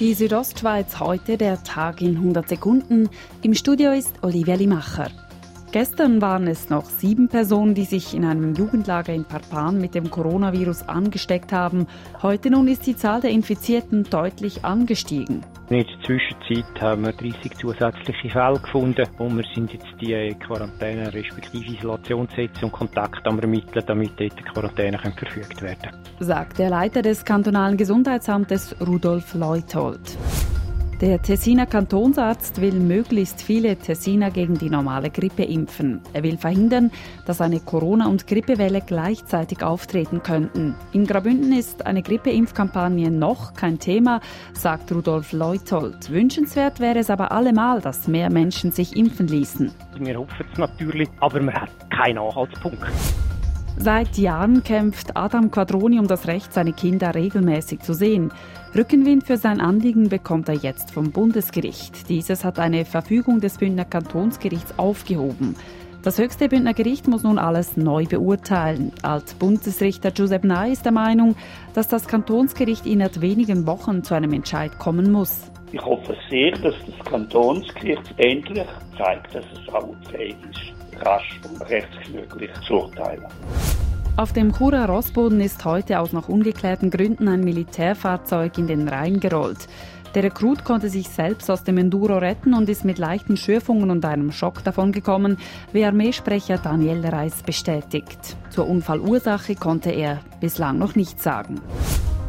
Die Südostschweiz heute, der Tag in 100 Sekunden. Im Studio ist Olivia Limacher. Gestern waren es noch sieben Personen, die sich in einem Jugendlager in Parpan mit dem Coronavirus angesteckt haben. Heute nun ist die Zahl der Infizierten deutlich angestiegen. In der Zwischenzeit haben wir 30 zusätzliche Fälle gefunden und wir sind jetzt die Quarantäne respektive Isolationssätze und Kontakte am ermitteln, damit dort die Quarantäne verfügt werden können. Sagt der Leiter des kantonalen Gesundheitsamtes Rudolf Leuthold. Der Tessiner Kantonsarzt will möglichst viele Tessiner gegen die normale Grippe impfen. Er will verhindern, dass eine Corona- und Grippewelle gleichzeitig auftreten könnten. In Grabünden ist eine Grippeimpfkampagne noch kein Thema, sagt Rudolf Leuthold. Wünschenswert wäre es aber allemal, dass mehr Menschen sich impfen ließen. Wir hoffen es natürlich, aber man hat keinen Anhaltspunkt. Seit Jahren kämpft Adam Quadroni um das Recht, seine Kinder regelmäßig zu sehen. Rückenwind für sein Anliegen bekommt er jetzt vom Bundesgericht. Dieses hat eine Verfügung des Bündner Kantonsgerichts aufgehoben. Das höchste Bündner Gericht muss nun alles neu beurteilen. Alt-Bundesrichter Josep Ney ist der Meinung, dass das Kantonsgericht innerhalb wenigen Wochen zu einem Entscheid kommen muss. Ich hoffe sehr, dass das Kantonsgericht endlich zeigt, dass es auch fähig ist, rasch und rechtsgenüglich zu urteilen. Auf dem Churer Rossboden ist heute aus noch ungeklärten Gründen ein Militärfahrzeug in den Rhein gerollt. Der Rekrut konnte sich selbst aus dem Enduro retten und ist mit leichten Schürfungen und einem Schock davongekommen, wie Armeesprecher Daniel Reis bestätigt. Zur Unfallursache konnte er bislang noch nichts sagen.